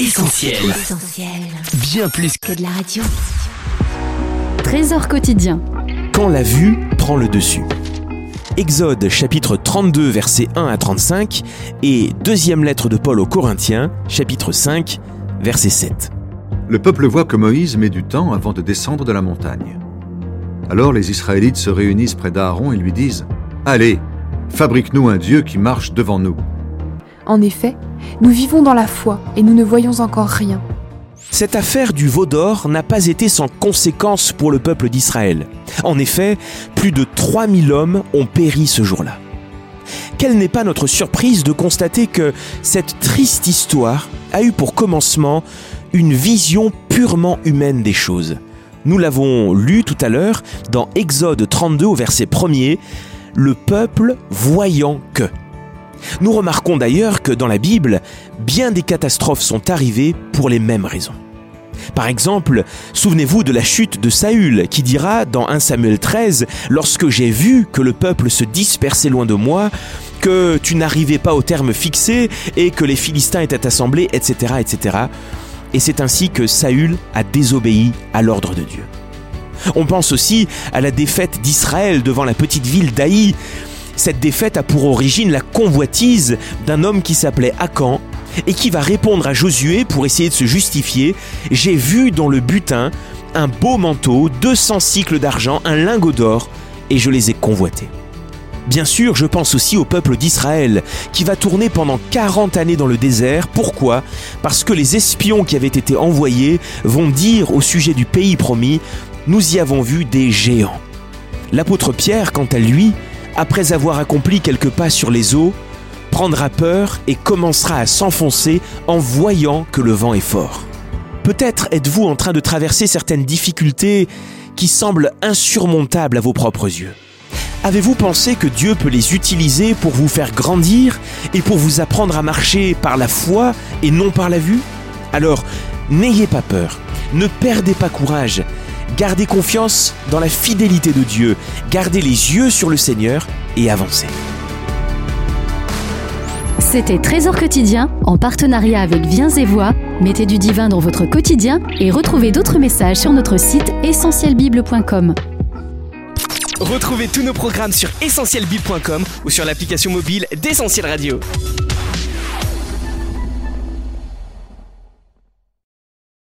Essentiel. Bien plus que de la radio. Trésor quotidien. Quand la vue prend le dessus. Exode chapitre 32 versets 1 à 35 et deuxième lettre de Paul aux Corinthiens chapitre 5 verset 7. Le peuple voit que Moïse met du temps avant de descendre de la montagne. Alors les Israélites se réunissent près d'Aaron et lui disent ⁇ Allez, fabrique-nous un Dieu qui marche devant nous ⁇ En effet, nous vivons dans la foi et nous ne voyons encore rien. Cette affaire du veau d'or n'a pas été sans conséquence pour le peuple d'Israël. En effet, plus de 3000 hommes ont péri ce jour-là. Quelle n'est pas notre surprise de constater que cette triste histoire a eu pour commencement une vision purement humaine des choses. Nous l'avons lu tout à l'heure dans Exode 32 au verset 1er, le peuple voyant que. Nous remarquons d'ailleurs que dans la Bible, bien des catastrophes sont arrivées pour les mêmes raisons. Par exemple, souvenez-vous de la chute de Saül qui dira dans 1 Samuel 13, Lorsque j'ai vu que le peuple se dispersait loin de moi, que tu n'arrivais pas au terme fixé et que les Philistins étaient assemblés, etc. etc. Et c'est ainsi que Saül a désobéi à l'ordre de Dieu. On pense aussi à la défaite d'Israël devant la petite ville d'Aï. Cette défaite a pour origine la convoitise d'un homme qui s'appelait Akan et qui va répondre à Josué pour essayer de se justifier. J'ai vu dans le butin un beau manteau, 200 cycles d'argent, un lingot d'or, et je les ai convoités. Bien sûr, je pense aussi au peuple d'Israël, qui va tourner pendant 40 années dans le désert. Pourquoi? Parce que les espions qui avaient été envoyés vont dire au sujet du pays promis, nous y avons vu des géants. L'apôtre Pierre, quant à lui, après avoir accompli quelques pas sur les eaux, prendra peur et commencera à s'enfoncer en voyant que le vent est fort. Peut-être êtes-vous en train de traverser certaines difficultés qui semblent insurmontables à vos propres yeux. Avez-vous pensé que Dieu peut les utiliser pour vous faire grandir et pour vous apprendre à marcher par la foi et non par la vue? Alors, n'ayez pas peur, ne perdez pas courage, gardez confiance dans la fidélité de Dieu, gardez les yeux sur le Seigneur et avancez. C'était Trésor quotidien en partenariat avec Viens et Voix. Mettez du divin dans votre quotidien et retrouvez d'autres messages sur notre site essentielbible.com. Retrouvez tous nos programmes sur essentielbible.com ou sur l'application mobile d'Essentiel Radio.